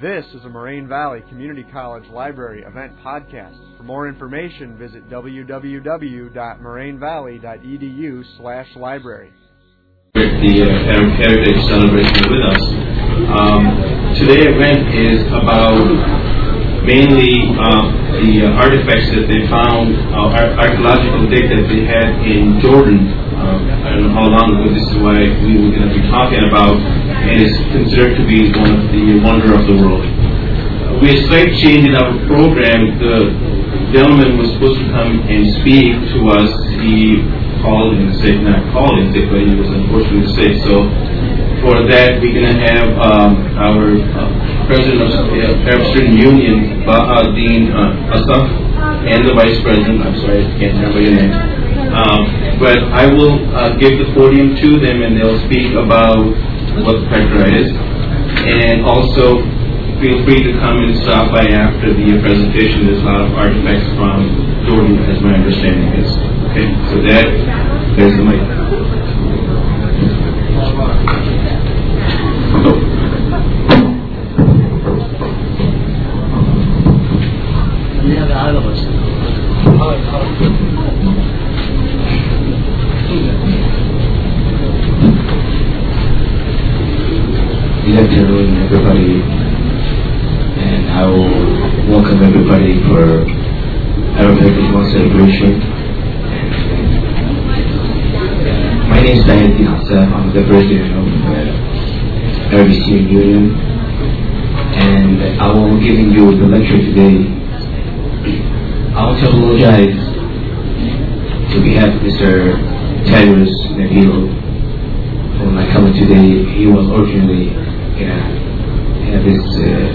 This is a Moraine Valley Community College Library event podcast. For more information, visit www.morainevalley.edu slash library. The Arab Heritage Celebration with us. Um, today's event is about mainly uh, the artifacts that they found, uh, archaeological dig that they had in Jordan. Uh, I don't know how long ago, this is why we were going to be talking about, and it's considered to be one of the wonder of the world. Uh, we had slight change in our program. The gentleman was supposed to come and speak to us. He called in sick, not called but he was unfortunately sick. So for that, we're going to have um, our uh, president of the uh, Arab Student Union, Bahadin uh, Asaf, and the vice president. I'm sorry, I can't remember your name. Um, but I will uh, give the podium to them, and they'll speak about what Petra is, and also feel free to come and stop by after the presentation. There's a lot of artifacts from Jordan, as my understanding is. Okay, so that there's the mic. And I will be giving you the lecture today. I want to apologize to behalf of Mr. Tyrus Nabil for my coming today. He was originally gonna have his uh,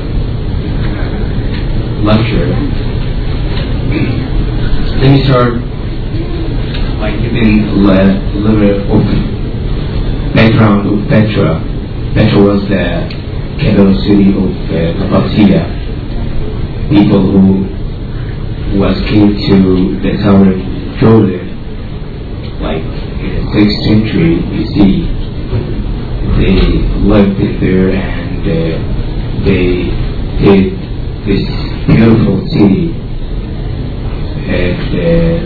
lecture. Let me start by giving a little bit of background of Petra. Petra was the capital city of uh. People who was came to the of Jordan, like in the sixth century BC. They lived there and uh, they did this beautiful city. And uh,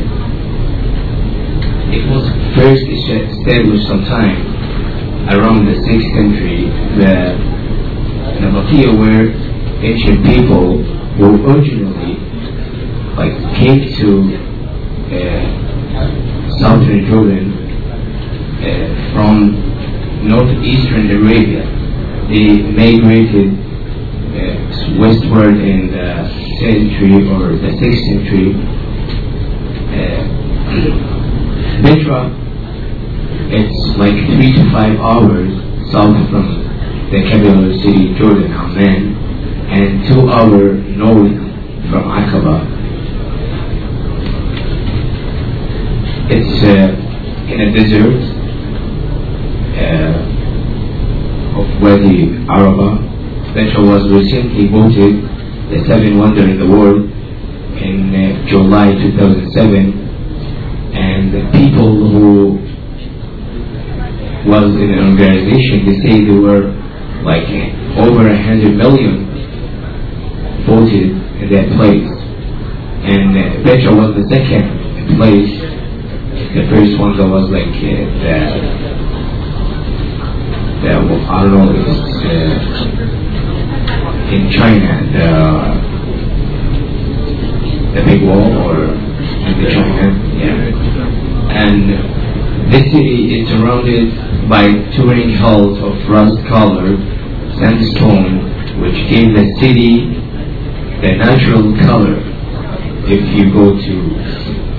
it was first established sometime around the sixth century. The Nabatea were ancient people who originally like came to uh, southern Jordan uh, from northeastern Arabia. They migrated uh, westward in the century or the sixth century. Uh, Petra, it's like three to five hours south from the capital city Jordan, Amman, and two hours north from Aqaba. It's uh, in a desert uh, of Wadi Araba. Petra was recently voted the seventh wonder in the world in uh, July 2007. And the people who was in an organization, they say they were like over a hundred million voted in that place. And uh, Petra was the second place. The first one that was like uh, that. the I don't know, it's uh, in China, the the big wall or in China, yeah. And this city is surrounded by touring halls of rust-colored sandstone, which gave the city the natural color. If you go to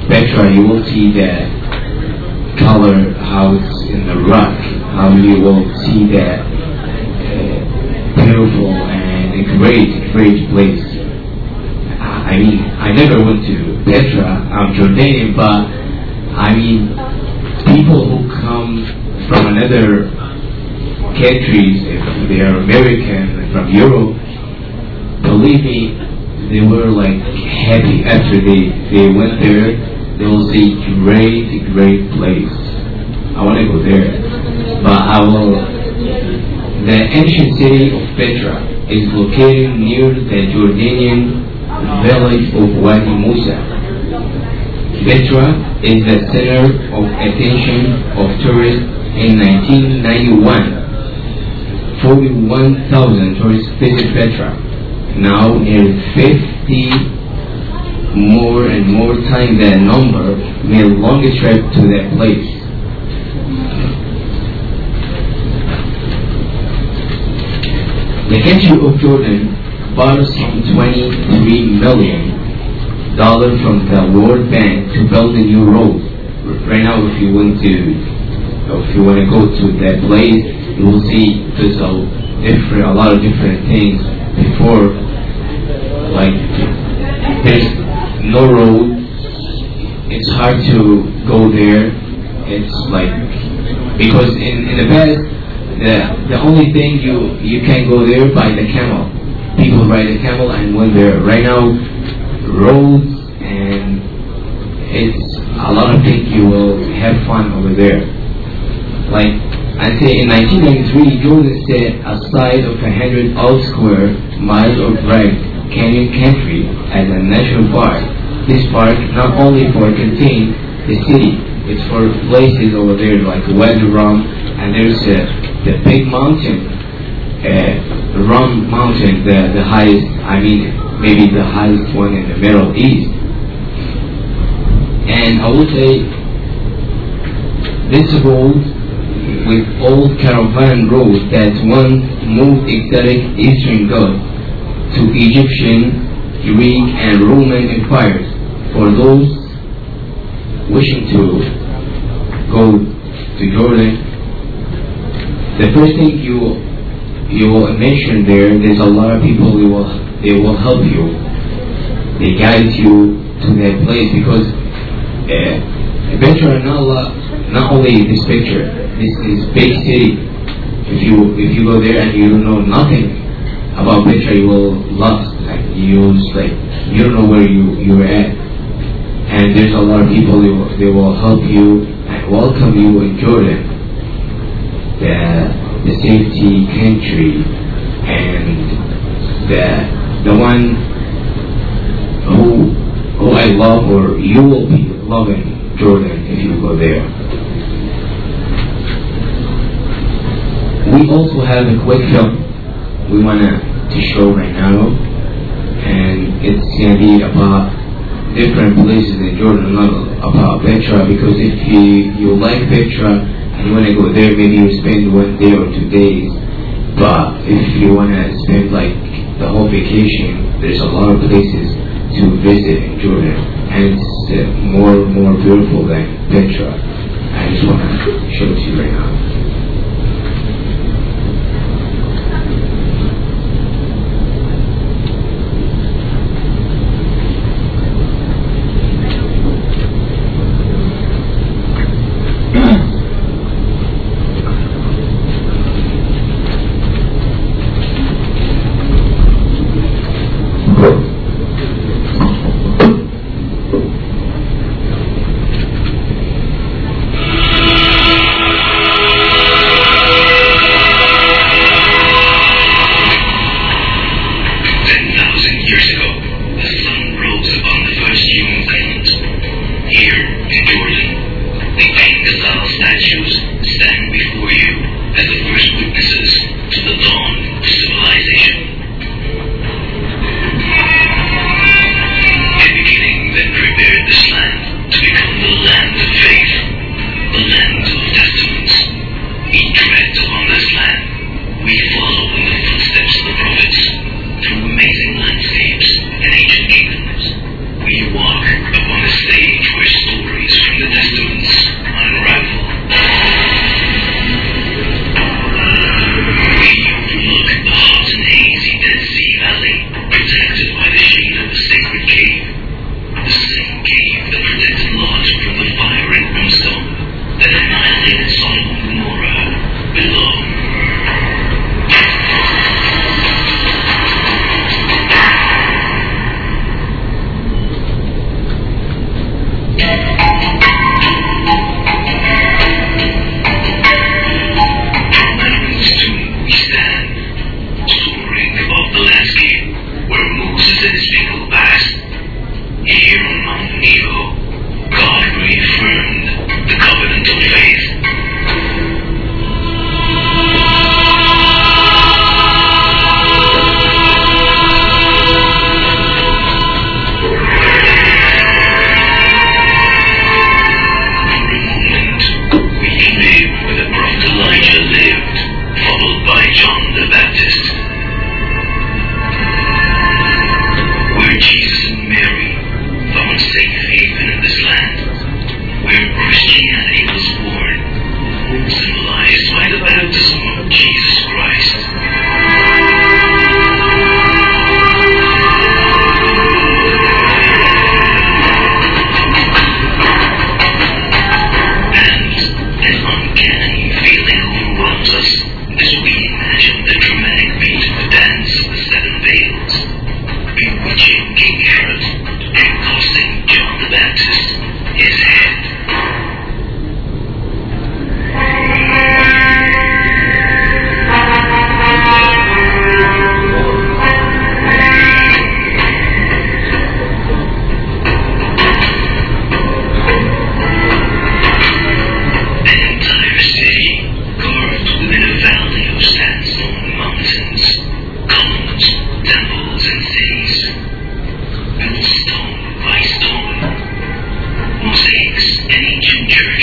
Petra, you will see the color how it's in the rock, how you will see the uh, beautiful and a great, great place. I mean, I never went to Petra, I'm Jordanian, but I mean, people who come from another countries, if they are American, from Europe, believe me, they were like happy after they, they went there. They will see great, great place. I want to go there. But I will, the ancient city of Petra, is located near the Jordanian village of Wadi Musa. Petra is the center of attention of tourists in 1991. 41,000 tourists visit Petra. Now in 50 more and more times that number made longer trip to that place. The country of Jordan borrowed some 23 million dollars from the World Bank to build a new road. Right now, if you want to, if you want to go to that place, you will see there's a different, a lot of different things before, like there's no road. It's hard to go there. It's like because in, in the past the the only thing you you can go there by the camel. People ride the camel and went there. Right now, roads and it's a lot of things you will have fun over there. Like I say, in 1993, Jordan set aside of a hundred old square miles of Grand Canyon country as a national park. This park not only for contain the city, it's for places over there like Wadi Rum, and there's uh, the big mountain, uh, Rum Mountain, the, the highest, I mean, maybe the highest one in the Middle East. And I would say this road with old caravan road that once moved exotic Eastern gods to Egyptian, Greek, and Roman empires for those wishing to go to Jordan the first thing you you will mention there, there's a lot of people who will they will help you. They guide you to that place because uh, Petra not not only this picture, this is big city. If you if you go there and you know nothing about picture, you will lost. Like you like you don't know where you you're at. And there's a lot of people they will, they will help you and welcome you in Jordan the, the safety country and the, the one who, who I love or you will be loving Jordan if you go there. We also have a quick film we want to show right now and it's going to be about different places in Jordan, not about Petra because if you, you like Petra and you want to go there, maybe you spend one day or two days. But if you want to spend like the whole vacation, there's a lot of places to visit in Jordan, and it's uh, more more beautiful than Petra. amazing. And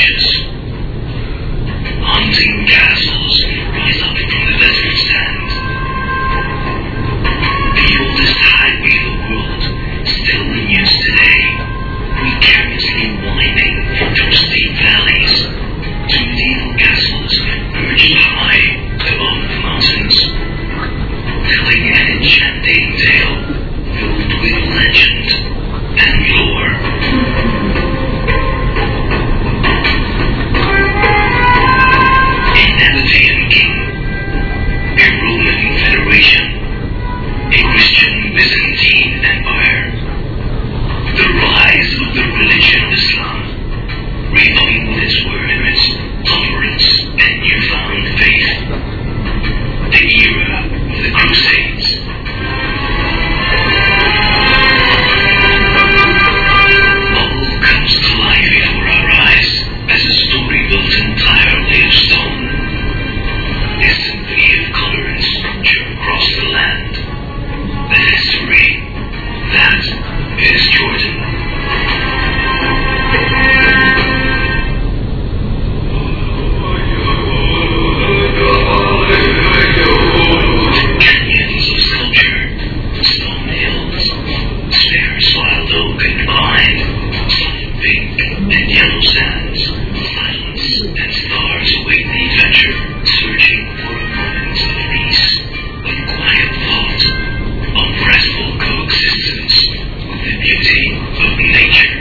absolutely nature.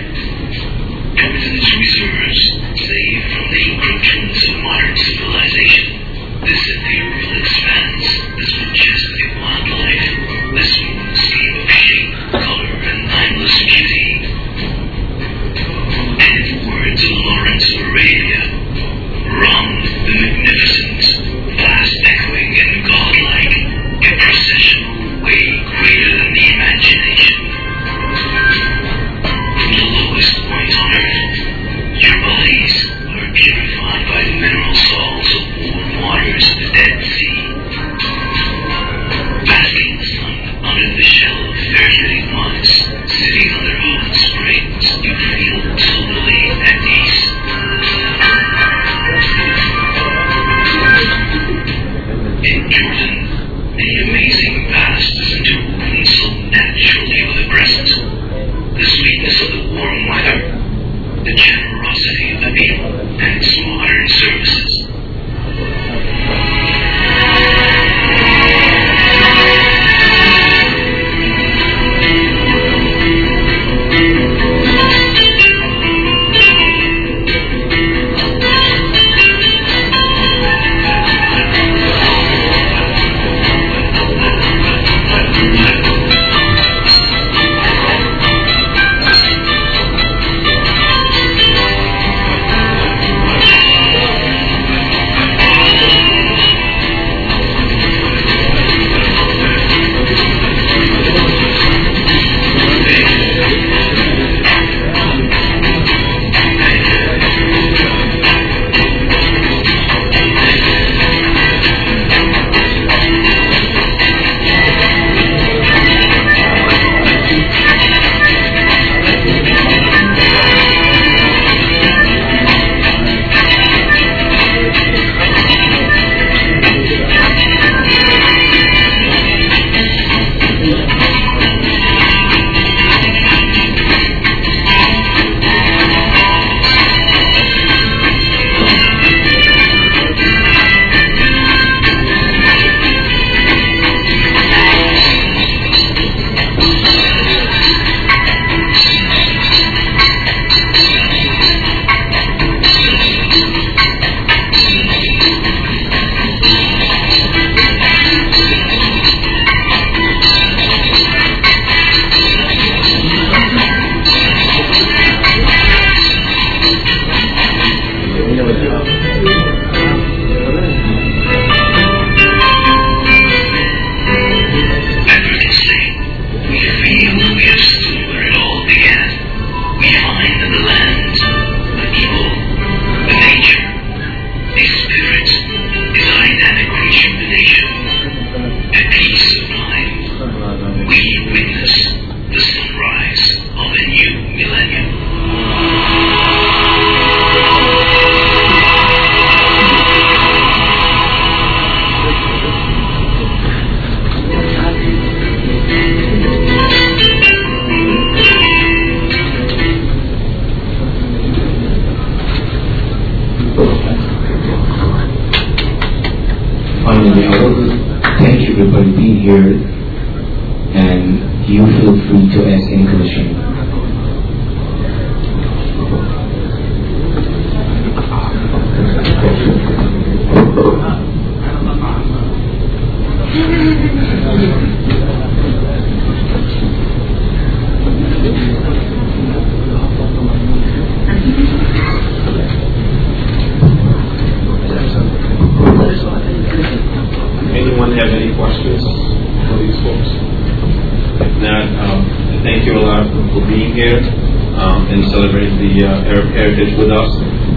Heritage with us.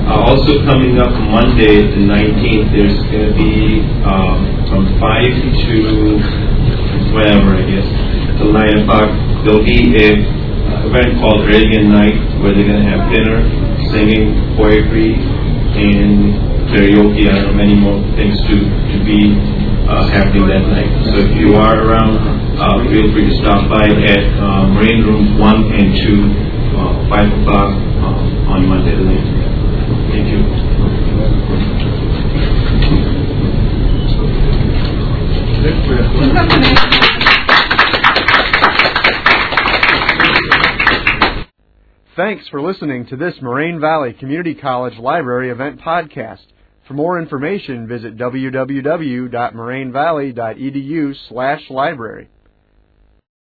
Uh, also coming up Monday, the 19th, there's going to be um, from 5 to whatever, I guess, till 9 o'clock. There'll be a uh, event called Arabian Night where they're going to have dinner, singing, poetry, and karaoke and many more things to, to be uh, happening that night. So if you are around, uh, feel free to stop by at Moraine Rooms 1 and 2, uh, 5 o'clock on Monday the 19th. Thank you. Thanks for listening to this Moraine Valley Community College Library event podcast. For more information, visit www.morainevalley.edu slash library.